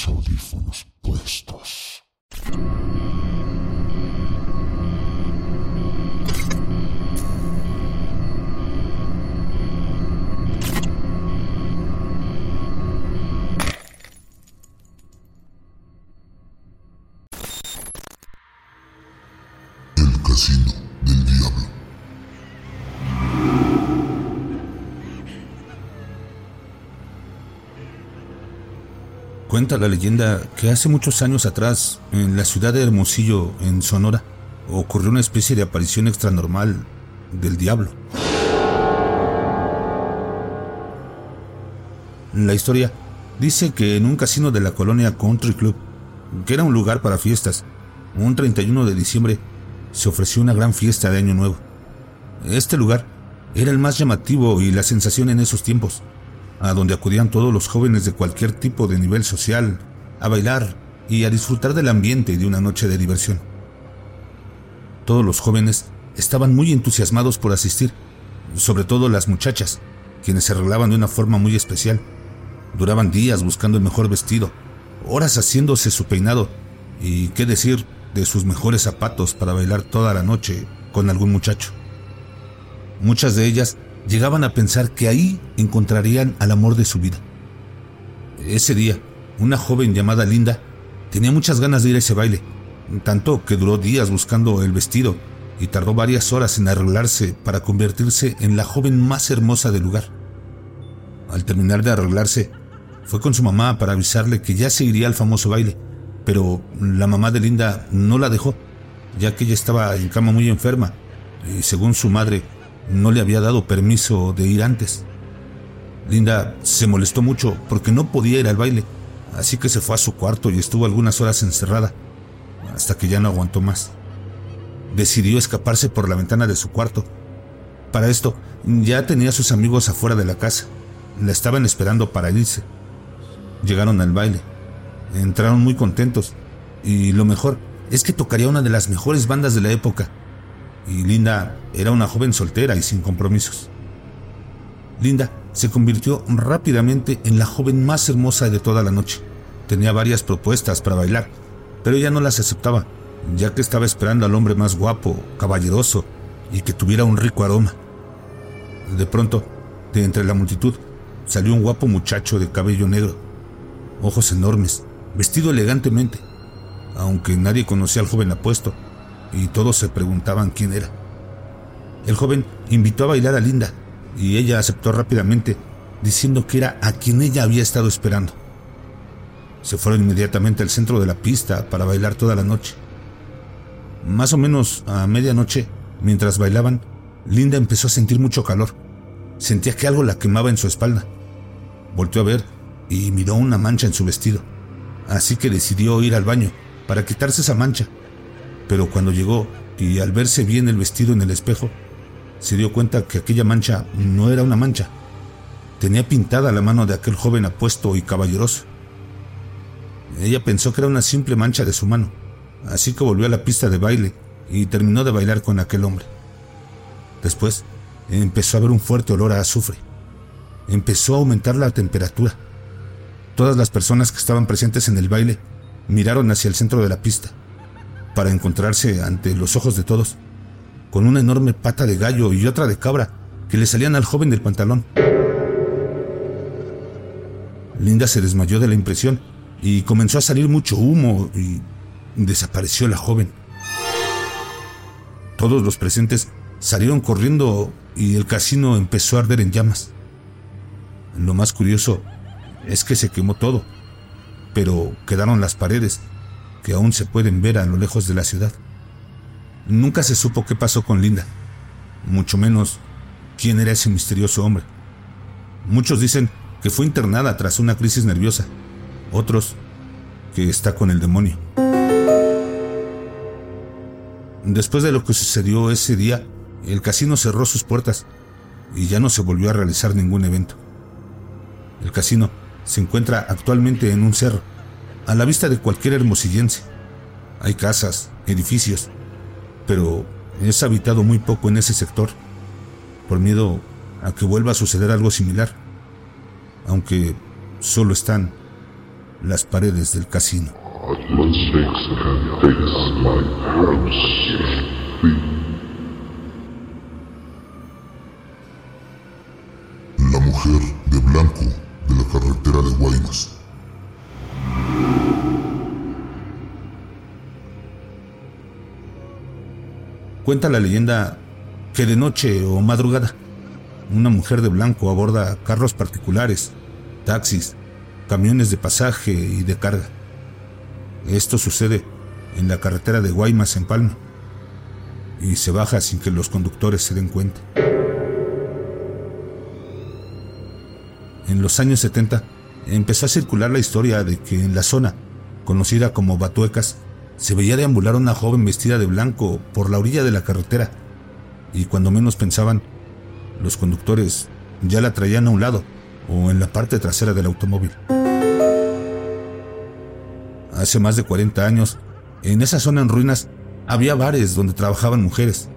los audífonos puestos. El Casino Cuenta la leyenda que hace muchos años atrás, en la ciudad de Hermosillo, en Sonora, ocurrió una especie de aparición extranormal del diablo. La historia dice que en un casino de la colonia Country Club, que era un lugar para fiestas, un 31 de diciembre se ofreció una gran fiesta de Año Nuevo. Este lugar era el más llamativo y la sensación en esos tiempos, a donde acudían todos los jóvenes de cualquier tipo de nivel social a bailar y a disfrutar del ambiente y de una noche de diversión. Todos los jóvenes estaban muy entusiasmados por asistir, sobre todo las muchachas, quienes se arreglaban de una forma muy especial. Duraban días buscando el mejor vestido, horas haciéndose su peinado y qué decir de sus mejores zapatos para bailar toda la noche con algún muchacho. Muchas de ellas llegaban a pensar que ahí encontrarían al amor de su vida. Ese día, una joven llamada Linda tenía muchas ganas de ir a ese baile, tanto que duró días buscando el vestido y tardó varias horas en arreglarse para convertirse en la joven más hermosa del lugar. Al terminar de arreglarse, fue con su mamá para avisarle que ya se iría al famoso baile, pero la mamá de Linda no la dejó, ya que ella estaba en cama muy enferma y según su madre no le había dado permiso de ir antes. Linda se molestó mucho porque no podía ir al baile, así que se fue a su cuarto y estuvo algunas horas encerrada, hasta que ya no aguantó más. Decidió escaparse por la ventana de su cuarto. Para esto, ya tenía a sus amigos afuera de la casa. La estaban esperando para irse. Llegaron al baile. Entraron muy contentos. Y lo mejor es que tocaría una de las mejores bandas de la época. Y Linda era una joven soltera y sin compromisos. Linda se convirtió rápidamente en la joven más hermosa de toda la noche. Tenía varias propuestas para bailar, pero ella no las aceptaba, ya que estaba esperando al hombre más guapo, caballeroso y que tuviera un rico aroma. De pronto, de entre la multitud, salió un guapo muchacho de cabello negro, ojos enormes, vestido elegantemente, aunque nadie conocía al joven apuesto y todos se preguntaban quién era. El joven invitó a bailar a Linda y ella aceptó rápidamente, diciendo que era a quien ella había estado esperando. Se fueron inmediatamente al centro de la pista para bailar toda la noche. Más o menos a medianoche, mientras bailaban, Linda empezó a sentir mucho calor. Sentía que algo la quemaba en su espalda. Volteó a ver y miró una mancha en su vestido. Así que decidió ir al baño para quitarse esa mancha. Pero cuando llegó y al verse bien el vestido en el espejo, se dio cuenta que aquella mancha no era una mancha. Tenía pintada la mano de aquel joven apuesto y caballeroso. Ella pensó que era una simple mancha de su mano, así que volvió a la pista de baile y terminó de bailar con aquel hombre. Después empezó a ver un fuerte olor a azufre. Empezó a aumentar la temperatura. Todas las personas que estaban presentes en el baile miraron hacia el centro de la pista para encontrarse ante los ojos de todos con una enorme pata de gallo y otra de cabra que le salían al joven del pantalón. Linda se desmayó de la impresión y comenzó a salir mucho humo y desapareció la joven. Todos los presentes salieron corriendo y el casino empezó a arder en llamas. Lo más curioso es que se quemó todo, pero quedaron las paredes que aún se pueden ver a lo lejos de la ciudad. Nunca se supo qué pasó con Linda, mucho menos quién era ese misterioso hombre. Muchos dicen que fue internada tras una crisis nerviosa, otros que está con el demonio. Después de lo que sucedió ese día, el casino cerró sus puertas y ya no se volvió a realizar ningún evento. El casino se encuentra actualmente en un cerro, a la vista de cualquier hermosillense. Hay casas, edificios, pero es habitado muy poco en ese sector, por miedo a que vuelva a suceder algo similar, aunque solo están las paredes del casino. La mujer de blanco de la carretera de Guaymas. Cuenta la leyenda que de noche o madrugada, una mujer de blanco aborda carros particulares, taxis, camiones de pasaje y de carga. Esto sucede en la carretera de Guaymas en Palma y se baja sin que los conductores se den cuenta. En los años 70 empezó a circular la historia de que en la zona, conocida como Batuecas, se veía deambular una joven vestida de blanco por la orilla de la carretera y cuando menos pensaban, los conductores ya la traían a un lado o en la parte trasera del automóvil. Hace más de 40 años, en esa zona en ruinas, había bares donde trabajaban mujeres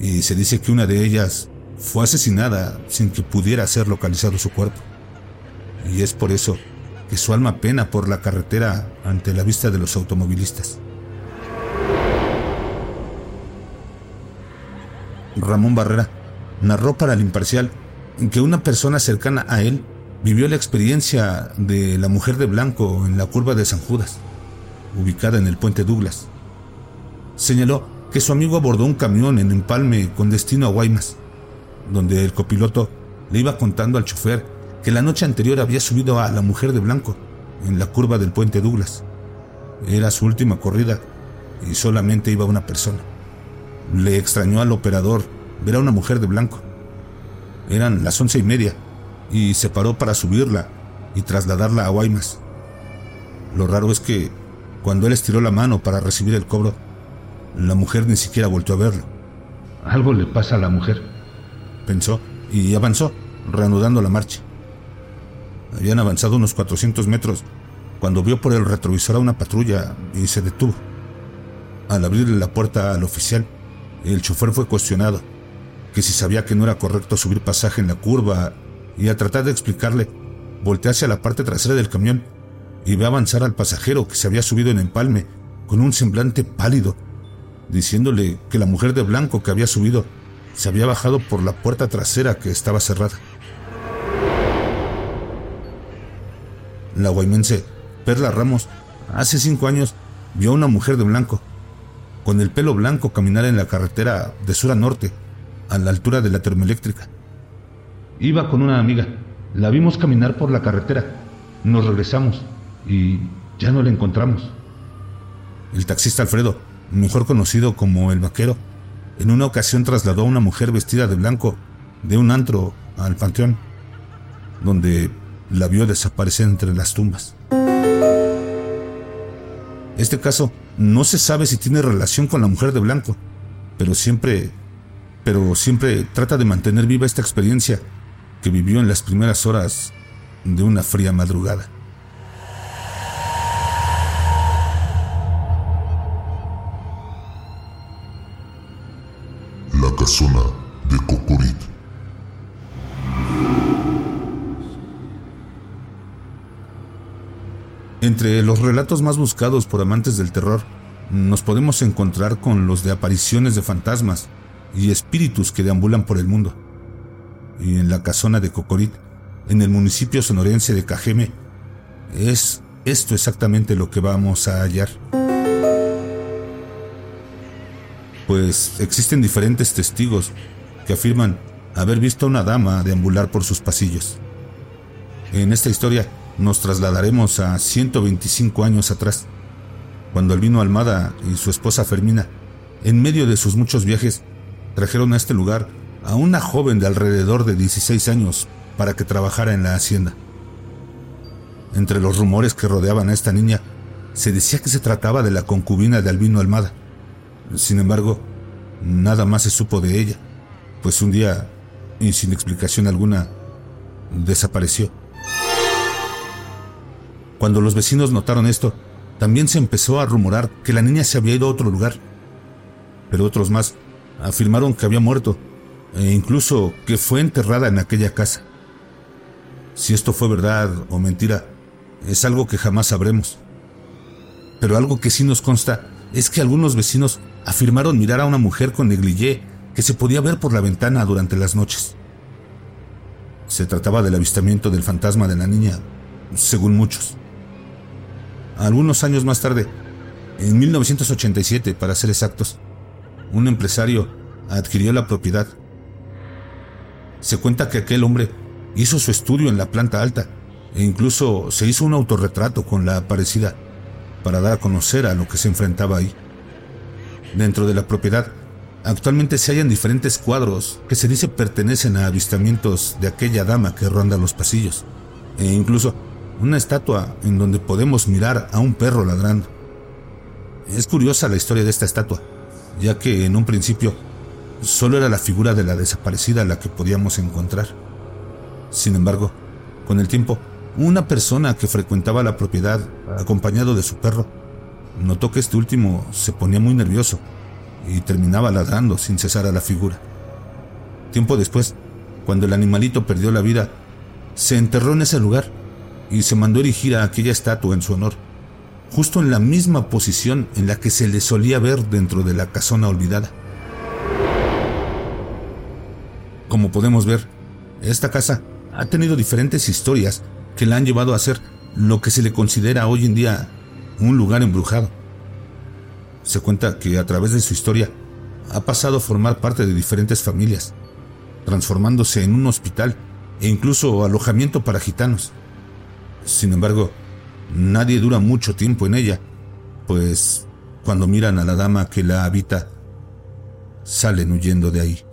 y se dice que una de ellas fue asesinada sin que pudiera ser localizado su cuerpo. Y es por eso que su alma pena por la carretera ante la vista de los automovilistas. Ramón Barrera narró para el imparcial que una persona cercana a él vivió la experiencia de la mujer de blanco en la curva de San Judas, ubicada en el puente Douglas. Señaló que su amigo abordó un camión en Empalme con destino a Guaymas, donde el copiloto le iba contando al chofer que la noche anterior había subido a la mujer de blanco en la curva del puente Douglas. Era su última corrida y solamente iba una persona. Le extrañó al operador ver a una mujer de blanco. Eran las once y media y se paró para subirla y trasladarla a Guaymas. Lo raro es que cuando él estiró la mano para recibir el cobro, la mujer ni siquiera volvió a verlo. Algo le pasa a la mujer, pensó y avanzó, reanudando la marcha. Habían avanzado unos 400 metros cuando vio por el retrovisor a una patrulla y se detuvo. Al abrirle la puerta al oficial, el chofer fue cuestionado, que si sabía que no era correcto subir pasaje en la curva y al tratar de explicarle, voltea hacia la parte trasera del camión y ve avanzar al pasajero que se había subido en empalme con un semblante pálido, diciéndole que la mujer de blanco que había subido se había bajado por la puerta trasera que estaba cerrada. La guaymense Perla Ramos hace cinco años vio a una mujer de blanco, con el pelo blanco caminar en la carretera de sur a norte, a la altura de la termoeléctrica. Iba con una amiga, la vimos caminar por la carretera, nos regresamos y ya no la encontramos. El taxista Alfredo, mejor conocido como el vaquero, en una ocasión trasladó a una mujer vestida de blanco de un antro al panteón, donde la vio desaparecer entre las tumbas. Este caso no se sabe si tiene relación con la mujer de blanco, pero siempre, pero siempre trata de mantener viva esta experiencia que vivió en las primeras horas de una fría madrugada. La casona de Cocorit. Entre los relatos más buscados por amantes del terror, nos podemos encontrar con los de apariciones de fantasmas y espíritus que deambulan por el mundo. Y en la casona de Cocorit, en el municipio sonorense de Cajeme, es esto exactamente lo que vamos a hallar. Pues existen diferentes testigos que afirman haber visto a una dama deambular por sus pasillos. En esta historia nos trasladaremos a 125 años atrás, cuando Albino Almada y su esposa Fermina, en medio de sus muchos viajes, trajeron a este lugar a una joven de alrededor de 16 años para que trabajara en la hacienda. Entre los rumores que rodeaban a esta niña, se decía que se trataba de la concubina de Albino Almada. Sin embargo, nada más se supo de ella, pues un día, y sin explicación alguna, desapareció. Cuando los vecinos notaron esto, también se empezó a rumorar que la niña se había ido a otro lugar. Pero otros más afirmaron que había muerto e incluso que fue enterrada en aquella casa. Si esto fue verdad o mentira, es algo que jamás sabremos. Pero algo que sí nos consta es que algunos vecinos afirmaron mirar a una mujer con negligé que se podía ver por la ventana durante las noches. Se trataba del avistamiento del fantasma de la niña, según muchos. Algunos años más tarde, en 1987 para ser exactos, un empresario adquirió la propiedad. Se cuenta que aquel hombre hizo su estudio en la planta alta e incluso se hizo un autorretrato con la aparecida para dar a conocer a lo que se enfrentaba ahí. Dentro de la propiedad actualmente se hallan diferentes cuadros que se dice pertenecen a avistamientos de aquella dama que ronda los pasillos e incluso una estatua en donde podemos mirar a un perro ladrando. Es curiosa la historia de esta estatua, ya que en un principio solo era la figura de la desaparecida la que podíamos encontrar. Sin embargo, con el tiempo, una persona que frecuentaba la propiedad acompañado de su perro notó que este último se ponía muy nervioso y terminaba ladrando sin cesar a la figura. Tiempo después, cuando el animalito perdió la vida, se enterró en ese lugar y se mandó erigir a aquella estatua en su honor, justo en la misma posición en la que se le solía ver dentro de la casona olvidada. Como podemos ver, esta casa ha tenido diferentes historias que la han llevado a ser lo que se le considera hoy en día un lugar embrujado. Se cuenta que a través de su historia ha pasado a formar parte de diferentes familias, transformándose en un hospital e incluso alojamiento para gitanos. Sin embargo, nadie dura mucho tiempo en ella, pues cuando miran a la dama que la habita, salen huyendo de ahí.